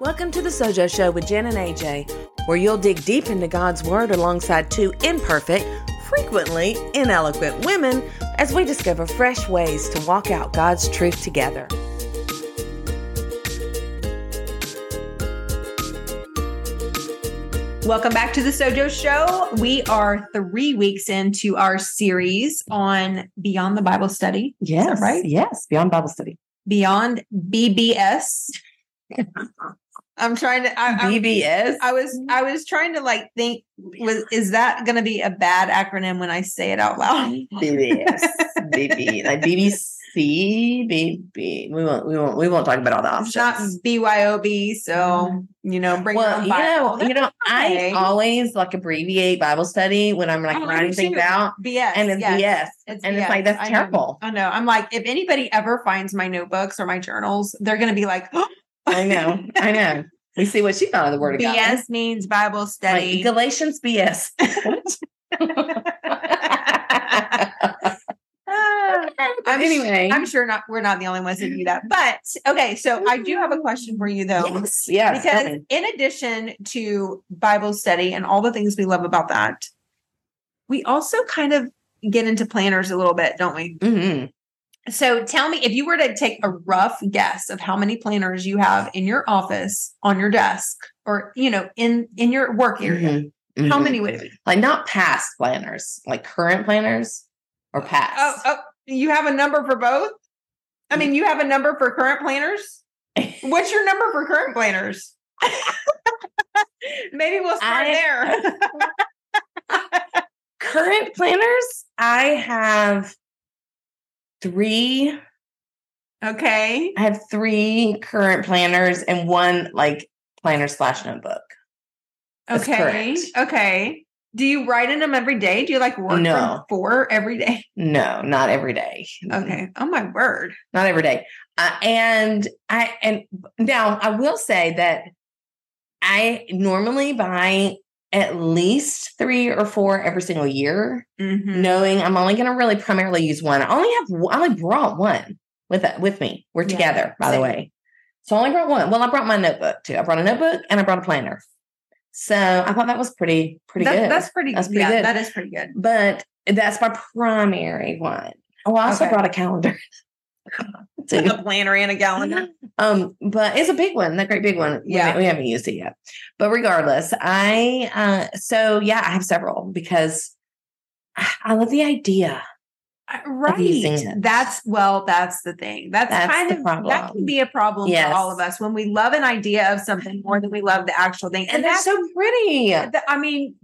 Welcome to the Sojo Show with Jen and AJ, where you'll dig deep into God's Word alongside two imperfect, frequently ineloquent women as we discover fresh ways to walk out God's truth together. Welcome back to the Sojo Show. We are three weeks into our series on Beyond the Bible Study. Yes, right? Yes, beyond Bible study. Beyond BBS. I'm trying to. I, I, BBS. I was. I was trying to like think. Was is that going to be a bad acronym when I say it out loud? BBS. BB like BBC. BB. We won't. We won't. We won't talk about all the It's not options. BYOB. So mm-hmm. you know, bring Well, you know, you know, okay. I always like abbreviate Bible study when I'm like Oh, writing things too. out, BS. and it's yes. BS, It's and it's like that's I know. terrible. I know. I'm like, if anybody ever finds my notebooks or my journals, they're going to be like, I know. I know. We see what she found in the Word of God. BS means Bible Like, study. Galatians BS. I'm anyway, I'm sure not. We're not the only ones that do that. But okay, so I do have a question for you though. yes, yes. Because definitely. in addition to Bible study and all the things we love about that, we also kind of get into planners a little bit, don't we? Mhm. So tell me if you were to take a rough guess of how many planners you have in your office, on your desk, or you know, in in your work area. Mhm. How Mhm. many would it be? Like not past planners, like current planners or past. Oh, oh, you have a number for both? I mean, you have a number for current planners? What's your number for current planners? Maybe we'll start I- there. current planners, I have three. okay. I have three current planners and one like planner slash notebook. That's Okay. correct. Okay. Do you write in them every day? Do you like work No. from four every day? No, not every day. Okay. Oh my word. not every day. Uh, and I and now I will say that I normally buy at least three or four every single year, Mhm. knowing I'm only going to really primarily use one. I only have I only brought one with with me. We're Yeah, together, by the way. So I only brought one. Well, I brought my notebook too. I brought a notebook and I brought a planner. So I thought that was pretty pretty That- good. That's pretty That's good. pretty yeah, good. that is pretty good. but that's my primary one. Oh, I also Okay. brought a calendar. A planner and a calendar. Um, but it's a big one, that great big one. Yeah. we, haven't used it yet. But regardless, I uh so yeah, I have several because I I love the idea. Uh, Right. That's well, that's the thing. That's, That's kind the of that can be a problem Yes. for all of us when we love an idea of something more than we love the actual thing. And they're that's so pretty. I mean,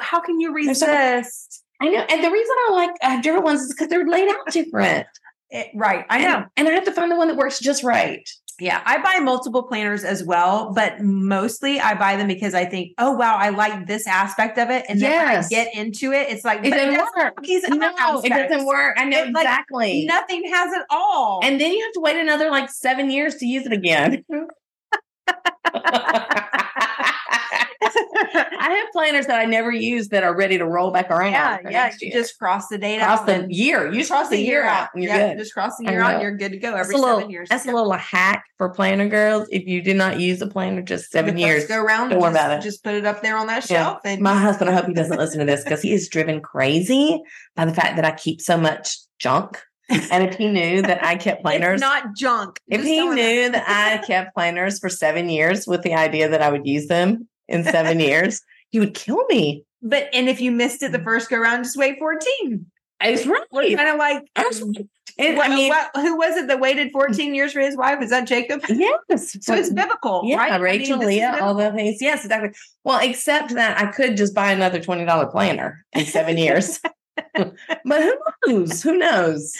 how can you so- resist? I know. And the reason I like uh, different ones is because they're laid out different. It? Right. I know. And, and I have to find the one that works just right. Yeah, I buy multiple planners as well, but mostly I buy them because I think, oh wow, I like this aspect of it, and then when I get into it, it's like It doesn't that's work. No, it doesn't work. I know It, like, exactly. Nothing has it all. and then you have to wait another like seven years to use it again. I have planners that I never use that are ready to roll back around. yeah, yeah, you just cross the date cross out. Cross the year. You just cross the year out. and You're yeah, good. just cross the year out, and you're good to go That's every a little. seven years. That's a little hack for planner girls. If you did not use a planner just seven years, Go around. don't worry just, about it. Just put it up there on that Yeah. shelf, and my husband. I hope he doesn't listen to this because he is driven crazy by the fact that I keep so much junk. And if he knew that I kept planners, it's not junk. if he knew that I kept planners for seven years with the idea that I would use them in seven years, he would kill me. But and if you missed it the mm. first go around, just wait fourteen. It's We're kind of like mm, It- What- I mean, what- who was it that waited 14 years for his wife? Is that Jacob? yes. So it's biblical, Yeah, right? I mean, Rachel, Leah, all the things. Yes, exactly. Well, except that I could just buy another twenty dollar planner in seven years. but who knows? Who knows?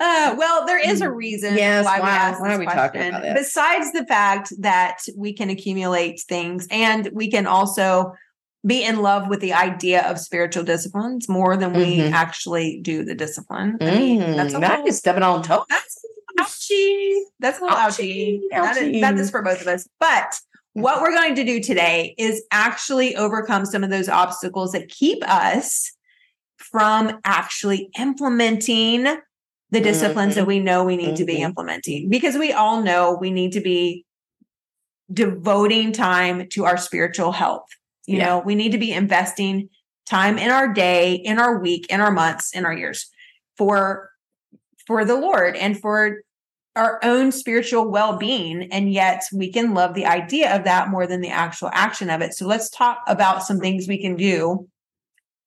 Uh, well, there is a mm. reason Yes, why we why- are we talking question. about this? Besides the fact that we can accumulate things and we can also be in love with the idea of spiritual disciplines more than we Mhm. actually do the discipline. I mean, that's a Mm, little, you're stepping on toes. that's ouchie. That's a little ouchie. Ouchie, That is, that is for both of us. But what we're going to do today is actually overcome some of those obstacles that keep us from actually implementing the disciplines Mhm. that we know we need to be Mhm. implementing because we all know we need to be devoting time to our spiritual health. You Yeah. know, we need to be investing time in our day, in our week, in our months, in our years for for the Lord and for our own spiritual well-being and yet we can love the idea of that more than the actual action of it. So let's talk about some things we can do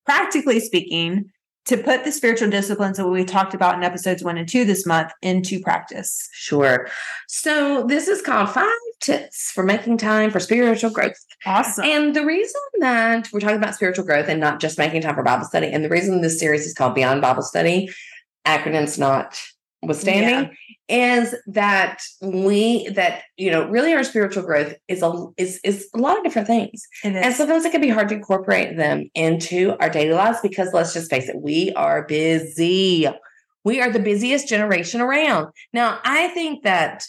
practically speaking to put the spiritual disciplines that we talked about in episodes 1 and 2 this month into practice. Sure. So this is called five tips for making time for spiritual growth. Awesome. And the reason that we're talking about spiritual growth and not just making time for Bible study, and the reason this series is called Beyond Bible Study, acronyms not withstanding, is that we that you know really our spiritual growth is a is is a lot of different things. And sometimes it can be hard to incorporate them into our daily lives because let's just face it, we are busy. We are the busiest generation around. Now, I think that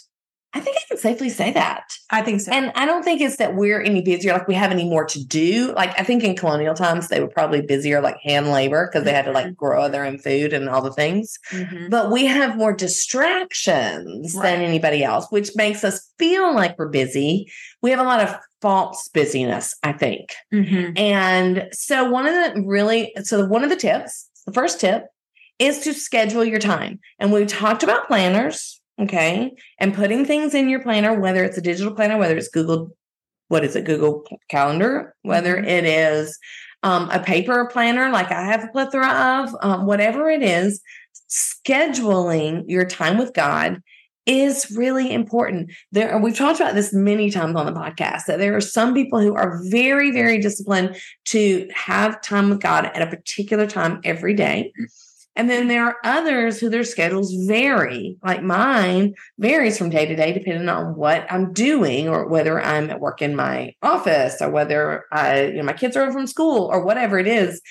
I think I can safely say that. I think so. And I don't think it's that we're any busier, like we have any more to do. Like I think in colonial times they were probably busier like hand labor because they had to like grow their own food and all the things. Mhm. But we have more distractions Right. than anybody else, which makes us feel like we're busy. We have a lot of false busyness, I think. Mhm. And so one of the really so one of the tips, the first tip is to schedule your time. And we talked about planners, okay? And putting things in your planner, whether it's a digital planner, whether it's Google what is it, Google Calendar, whether Mhm. it is um, a paper planner like I have a plethora of, um, whatever it is, scheduling your time with God is really important. There, we've talked about this many times on the podcast that there are some people who are very, very disciplined to have time with God at a particular time every day. And then there are others who their schedules vary, like mine varies from day to day, depending on what I'm doing or whether I'm at work in my office or whether I, you know, my kids are home from school or whatever it is.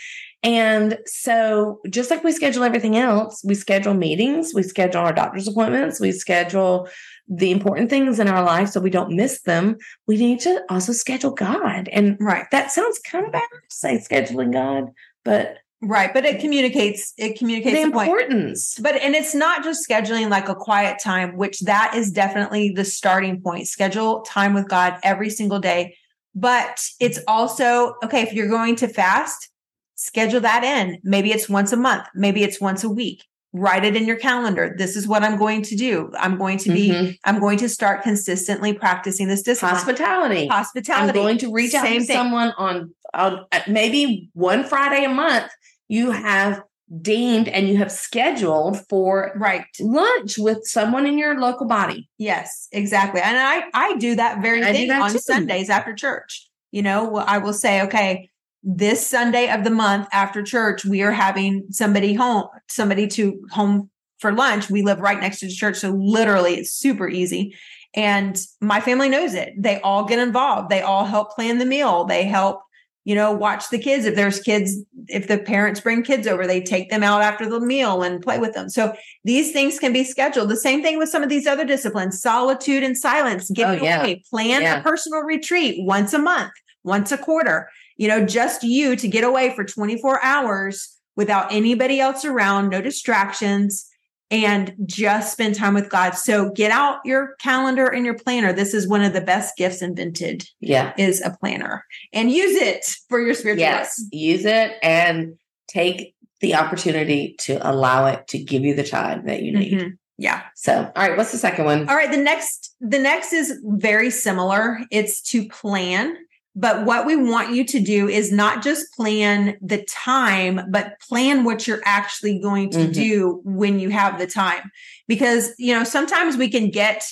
And so, just like we schedule everything else, we schedule meetings, we schedule our doctor's appointments, we schedule the important things in our life so we don't miss them. We need to also schedule God. And Right. that sounds kind of bad to say scheduling God, but Right. But it communicates, it communicates the importance. But and it's not just scheduling like a quiet time, which that is definitely the starting point. Schedule time with God every single day. But it's also okay if you're going to fast, schedule that in. Maybe it's once a month, maybe it's once a week. Write it in your calendar. This is what I'm going to do. I'm going to be, Mhm. I'm going to start consistently practicing this discipline. hospitality. Hospitality. I'm going to reach out to thing. someone on, on uh, maybe one Friday a month. You have deemed and you have scheduled for Right. lunch with someone in your local body. Yes, exactly. And I I do that very I thing that on too. Sundays after church. You know, I will say, okay, this Sunday of the month after church, we are having somebody home, somebody to home for lunch. We live right next to the church, so literally it's super easy. And my family knows it. They all get involved. They all help plan the meal. They help, you know, watch the kids. If there's kids, if the parents bring kids over, they take them out after the meal and play with them. So these things can be scheduled. The same thing with some of these other disciplines, solitude and silence. Get Oh, yeah. away, plan Yeah. a personal retreat once a month, once a quarter. You know, just you to get away for 24 hours without anybody else around, no distractions, and just spend time with God. So get out your calendar and your planner. This is one of the best gifts invented Yeah. is a planner and use it for your spiritual life. Yes. Use it and take the opportunity to allow it to give you the time that you need. Mhm. Yeah. So, all right, what's the second one? All right, the next the next is very similar. It's to plan, but what we want you to do is not just plan the time, but plan what you're actually going to Mhm. do when you have the time. Because, you know, sometimes we can get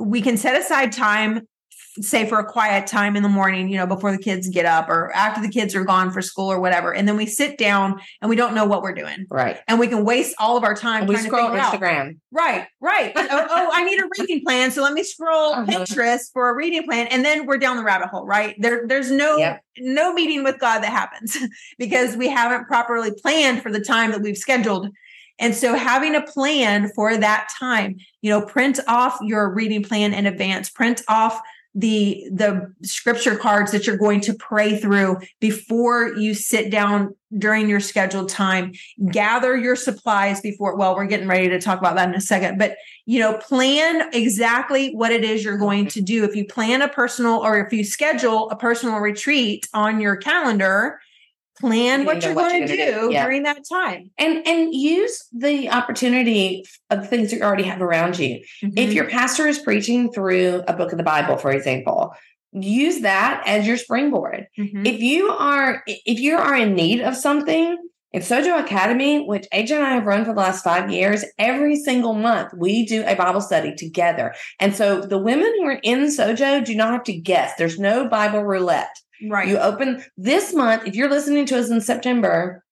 we can set aside time say for a quiet time in the morning, you know, before the kids get up or after the kids are gone for school or whatever. And then we sit down and we don't know what we're doing. Right. And we can waste all of our time we scroll figure out. Instagram. Right, right. oh, oh, I need a reading plan. So let me scroll Uh-huh. Pinterest for a reading plan. And then we're down the rabbit hole, right? There, there's no Yep. no meeting with God that happens because we haven't properly planned for the time that we've scheduled. And so having a plan for that time, you know, print off your reading plan in advance, print off the the scripture cards that you're going to pray through before you sit down during your scheduled time. Gather your supplies before well we're getting ready to talk about that in a second but you know plan exactly what it is you're going to do. If you plan a personal or if you schedule a personal retreat on your calendar plan what you're what going to you're do do. Yeah. during that time and and use the opportunity of things that you already have around you Mm-hmm. if your pastor is preaching through a book of the bible for example use that as your springboard Mhm. if you are if you are in need of something in sojo academy which aj and i have run for the last five years every single month we do a bible study together and so the women who are in sojo do not have to guess there's no bible roulette right you open this month, if you're listening to us in September,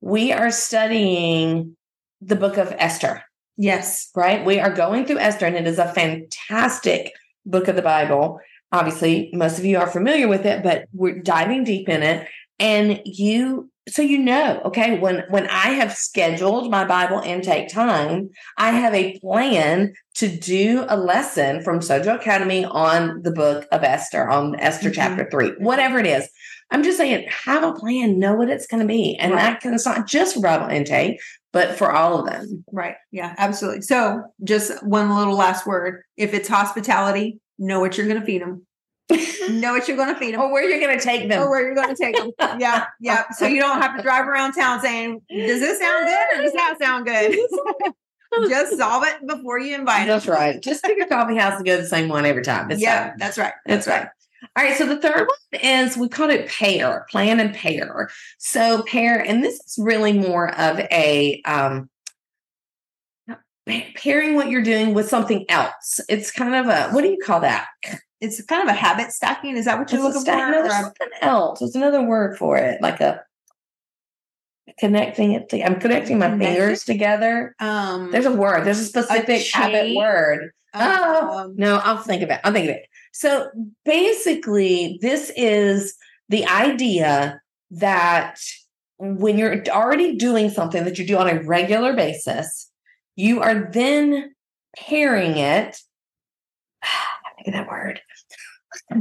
we are studying the book of Esther, yes right? We are going through Esther, and it is a fantastic book of the Bible. Obviously, most of you are familiar with it, but we're diving deep in it. And you, so you know, okay, when when I have scheduled my Bible intake time, I have a plan to do a lesson from Sojo Academy on the book of Esther, on Esther Mhm. chapter three, whatever it is. I'm just saying, have a plan, know what it's going to be. And Right. that can, it's not just for Bible intake, but for all of them. Right. Yeah, absolutely. So, just one little last word. If it's hospitality, know what you're going to feed them. know what you're going to feed them. Or where you're going to take them. Or where you're going to take them. Yeah. Yeah. So you don't have to drive around town saying, does this sound good or does that sound good? Just solve it before you invite them. That's right. Just pick a coffee house and go to the same one every time. Yeah, that's right. That's right. All right. So the third one is we call it pair, plan and pair. So pair, and this is really more of a um pairing what you're doing with something else. It's kind of a what do you call that? It's kind of a habit stacking. Is that what you're It's looking stack- for? no, there's a- something else. There's another word for it, like a connecting it. To, I'm connecting my Connected? fingers together. um, There's a word. There's a specific habit chain? word. Oh, um, no, I'll think of it. I'll think of it. So basically, this is the idea that when you're already doing something that you do on a regular basis, you are then pairing it. Think of that word.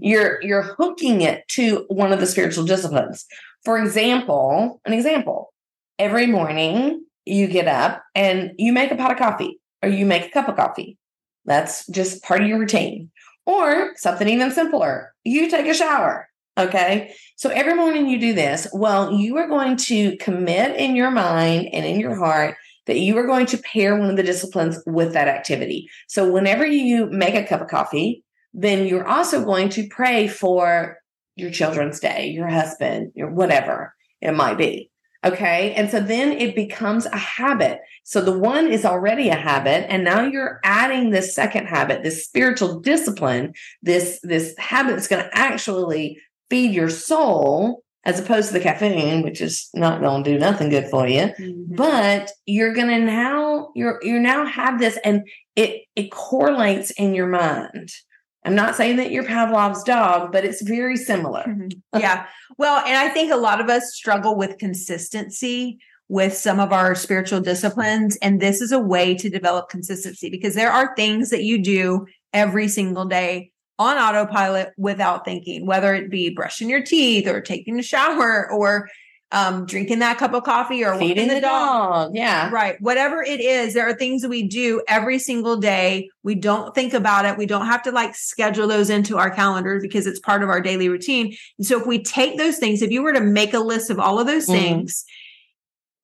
You're you're hooking it to one of the spiritual disciplines. For example, an example. Every morning you get up and you make a pot of coffee or you make a cup of coffee. That's just part of your routine. Or something even simpler, you take a shower. Okay. So every morning you do this. Well, you are going to commit in your mind and in your heart that you are going to pair one of the disciplines with that activity. So whenever you make a cup of coffee, then you're also going to pray for your children's day, your husband, your whatever it might be. Okay. And so then it becomes a habit. So the one is already a habit. And now you're adding this second habit, this spiritual discipline, this, this habit that's going to actually feed your soul as opposed to the caffeine, which is not going to do nothing good for you. mhm. But you're going to now, you're, you now have this and it, it correlates in your mind. I'm not saying that you're Pavlov's dog, but it's very similar. Mhm. yeah. Well, and I think a lot of us struggle with consistency with some of our spiritual disciplines. And this is a way to develop consistency because there are things that you do every single day on autopilot without thinking, whether it be brushing your teeth or taking a shower or um, drinking that cup of coffee or Feeding walking the dog. Yeah. Right. Whatever it is, there are things that we do every single day. We don't think about it. We don't have to like schedule those into our calendar because it's part of our daily routine. And so if we take those things, if you were to make a list of all of those Mhm. things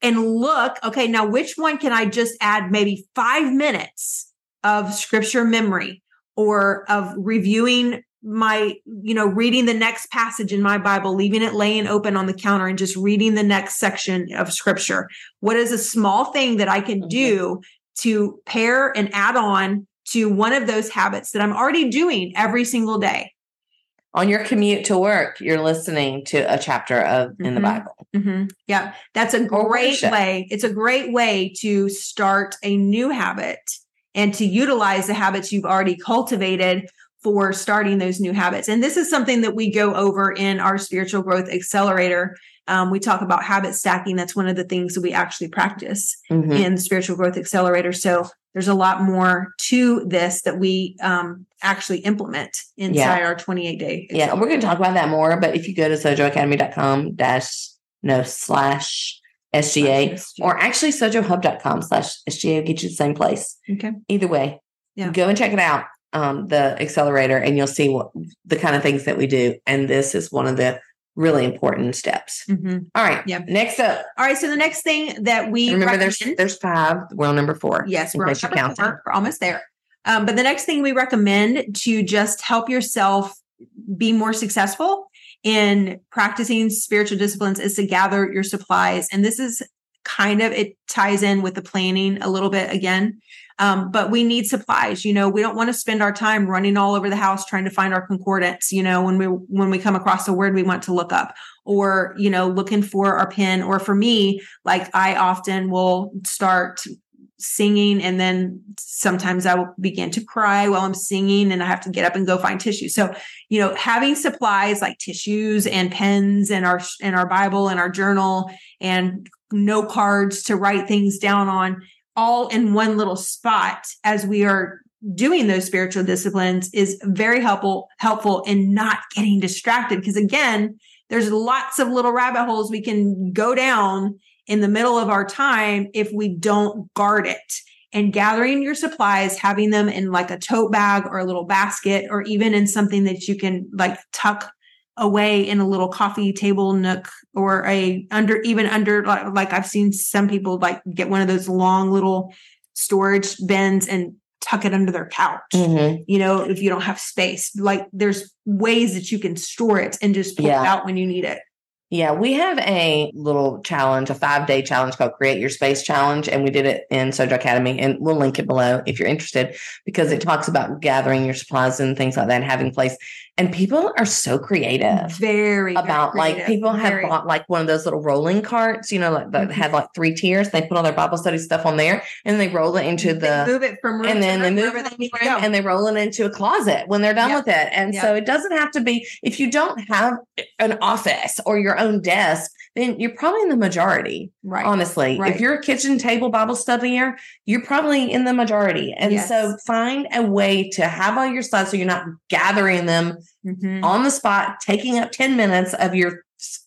and look, okay, now which one can I just add maybe five minutes of scripture memory or of reviewing my, you know, reading the next passage in my Bible, leaving it laying open on the counter and just reading the next section of scripture? What is a small thing that I can Mhm. do to pair and add on to one of those habits that I'm already doing every single day? On your commute to work, you're listening to a chapter of in the Mhm. Bible. Mhm. Yeah, that's a great way. It's a great way to start a new habit and to utilize the habits you've already cultivated for starting those new habits. And this is something that we go over in our spiritual growth accelerator. Um, we talk about habit stacking. That's one of the things that we actually practice Mhm. in the spiritual growth accelerator. So there's a lot more to this that we um, actually implement inside our 28 day. Yeah, we're going to talk about that more. But if you go to sojoacademy.com dash no slash SGA SGA. or actually sojohub.com slash SGA will get you the same place. Okay. Either way, Yeah. go and check it out, um, the accelerator, and you'll see what the kind of things that we do. And this is one of the really important steps. Mhm. All right. Yeah. Next up, All right. So the next thing that we remember there's there's five. We're on number four. Yes, we're, on number four. We're almost there. Um, but the next thing we recommend to just help yourself be more successful in practicing spiritual disciplines is to gather your supplies. And this is kind of it ties in with the planning a little bit again. Um, but we need supplies. You know, we don't want to spend our time running all over the house trying to find our concordance. You know, when we when we come across a word we want to look up, or you know, looking for our pen. Or for me, like I often will start singing and then sometimes I will begin to cry while I'm singing and I have to get up and go find tissue. So, you know, having supplies like tissues and pens and our and our Bible and our journal and note cards to write things down on all in one little spot as we are doing those spiritual disciplines is very helpful helpful in not getting distracted because again there's lots of little rabbit holes we can go down in the middle of our time if we don't guard it and gathering your supplies having them in like a tote bag or a little basket or even in something that you can like tuck away in a little coffee table nook or a under even under like, like I've seen some people like get one of those long little storage bins and tuck it under their couch. Mhm. You know, if you don't have space, like there's ways that you can store it and just pull Yeah. it out when you need it. Yeah, we have a little challenge, a five day challenge called Create Your Space Challenge. And we did it in Sojo Academy. And we'll link it below if you're interested because it talks about gathering your supplies and things like that and having place. And people are so creative Very very about like creative. people have Very. bought like one of those little rolling carts, you know, like that Mhm. have like three tiers. They put all their Bible study stuff on there and they roll it into They the move it from room and then they move it room and they roll it into a closet when they're done Yep. with it. And so it doesn't have to be if you don't have an office or your own desk, then you're probably in the majority. right. Honestly, Right. if you're a kitchen table Bible studier, you're probably in the majority. And Yes. so find a way to have all your slides so you're not gathering them Mhm. on the spot, taking up 10 minutes of your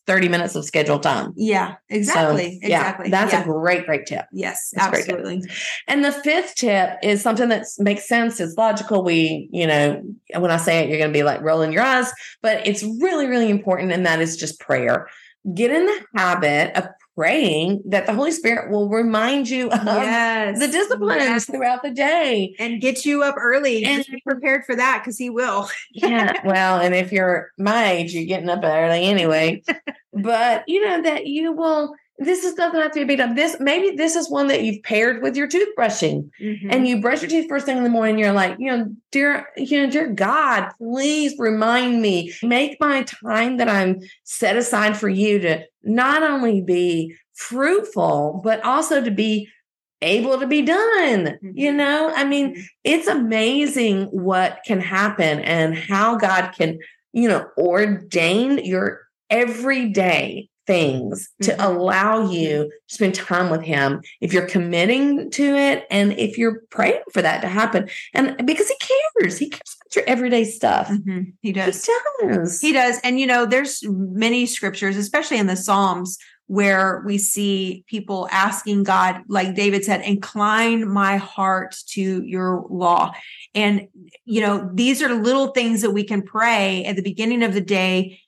30 minutes of scheduled time. Yeah, So, exactly. yeah, exactly. that's Yeah. a great, great tip. yes, that's absolutely. And the fifth tip is something that makes sense. It's logical. We, you know, when I say it, you're going to be like rolling your eyes, but it's really, really important. And that is just prayer. Get in the habit of praying that the Holy Spirit will remind you of yes. the disciplines Yes. throughout the day. and get you up early and And- be prepared for that because he will. Yeah. well, and if you're my age, you're getting up early anyway. but you know that you will. This is doesn't have to be beat up. This maybe this is one that you've paired with your toothbrushing. Mm-hmm. and you brush your teeth first thing in the morning, you're like, you know, dear, you know, dear God, please remind me, make my time that I'm set aside for you to not only be fruitful, but also to be able to be done. You Mhm. know, I mean, Mhm. it's amazing what can happen and how God can, you know, ordain your everyday things to Mhm. allow you to spend time with him if you're committing to it and if you're praying for that to happen and because he cares he cares about your everyday stuff Mhm. He does. he does He does. And you know, there's many scriptures, especially in the Psalms, where we see people asking God, like David said, incline my heart to your law. And, you know, these are little things that we can pray at the beginning of the day.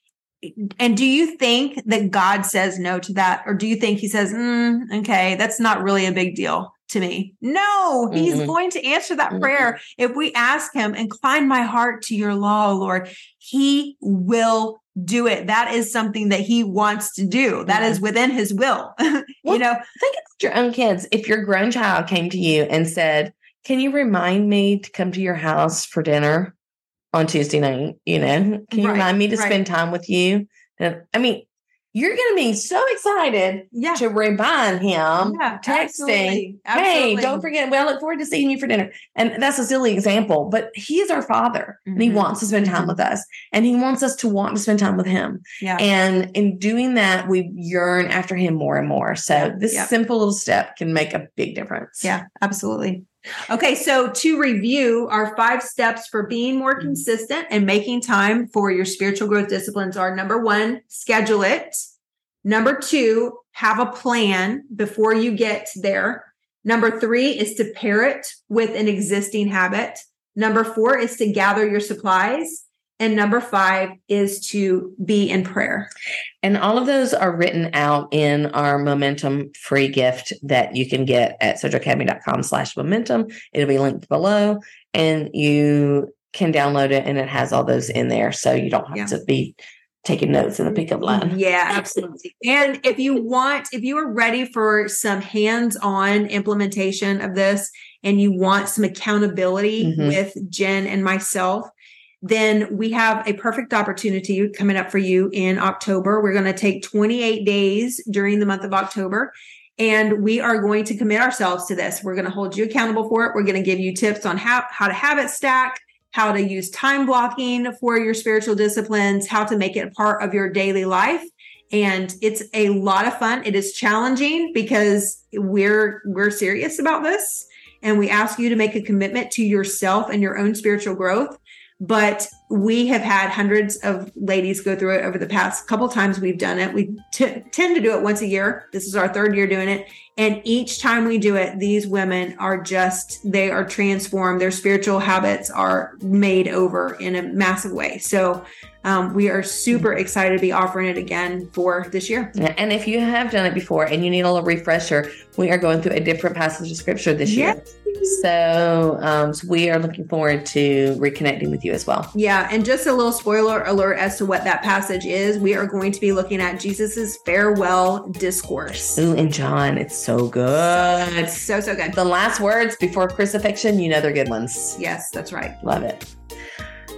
And do you think that God says no to that? Or do you think he says, "Mm, okay, that's not really a big deal to me? No, he's Mm-mm. going to answer that Mm-mm. prayer. If we ask him, incline my heart to your law, Lord, he will do it. That is something that he wants to do. That is mm-hmm. within his will. you know, think about your own kids if your grown child came to you and said can you remind me to come to your house for dinner on tuesday night you know can you Right, remind me to right. spend time with you and i mean you're going to be so excited yeah. to remind him yeah, texting, absolutely, Hey, don't forget. Well, I look forward to seeing you for dinner. And that's a silly example, but he is our father and he Mhm. wants to spend time Mhm. with us and he wants us to want to spend time with him. Yeah. And in doing that, we yearn after him more and more. So Yeah, this simple little step can make a big difference. Yeah, absolutely. Okay, so to review, our five steps for being more Mm-hmm. consistent and making time for your spiritual growth disciplines are number one, schedule it. Number two, have a plan before you get there. Number three is to pair it with an existing habit. Number four is to gather your supplies. And number five is to be in prayer. And all of those are written out in our momentum free gift that you can get at sojoacademy.com slash momentum. It'll be linked below and you can download it and it has all those in there. So you don't have Yeah. to be taking notes in the pickup line. Yeah, absolutely. and if you want, if you are ready for some hands on implementation of this and you want some accountability Mhm. with Jen and myself, then we have a perfect opportunity coming up for you in October. We're going to take 28 days during the month of October. And we are going to commit ourselves to this. We're going to hold you accountable for it. We're going to give you tips on how, how to habit stack, how to use time blocking for your spiritual disciplines, how to make it part of your daily life. And it's a lot of fun. It is challenging because we're we're serious about this and we ask you to make a commitment to yourself and your own spiritual growth. But we have had hundreds of ladies go through it over the past couple times we've done it. We t- tend to do it once a year. This is our third year doing it. And each time we do it, these women are just, they are transformed. Their spiritual habits are made over in a massive way. So um, we are super excited to be offering it again for this year. And if you have done it before and you need a little refresher, we are going through a different passage of scripture this year. So, um, so we are looking forward to reconnecting with you as well. Yeah, and just a little spoiler alert as to what that passage is. We are going to be looking at Jesus's farewell discourse. Ooh, and John, it's so good. So so good. The last words before crucifixion, you know they're good ones. Yes, that's right. Love it.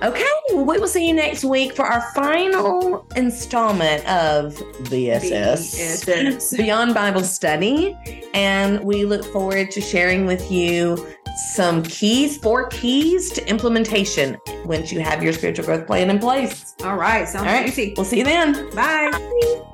Okay, well, we will see you next week for our final installment of BSS. BSS. Beyond Bible Study. And we look forward to sharing with you some keys, four keys to implementation once you have your spiritual growth plan in place. All right, sounds All right, juicy. we'll see you then. Bye. Bye.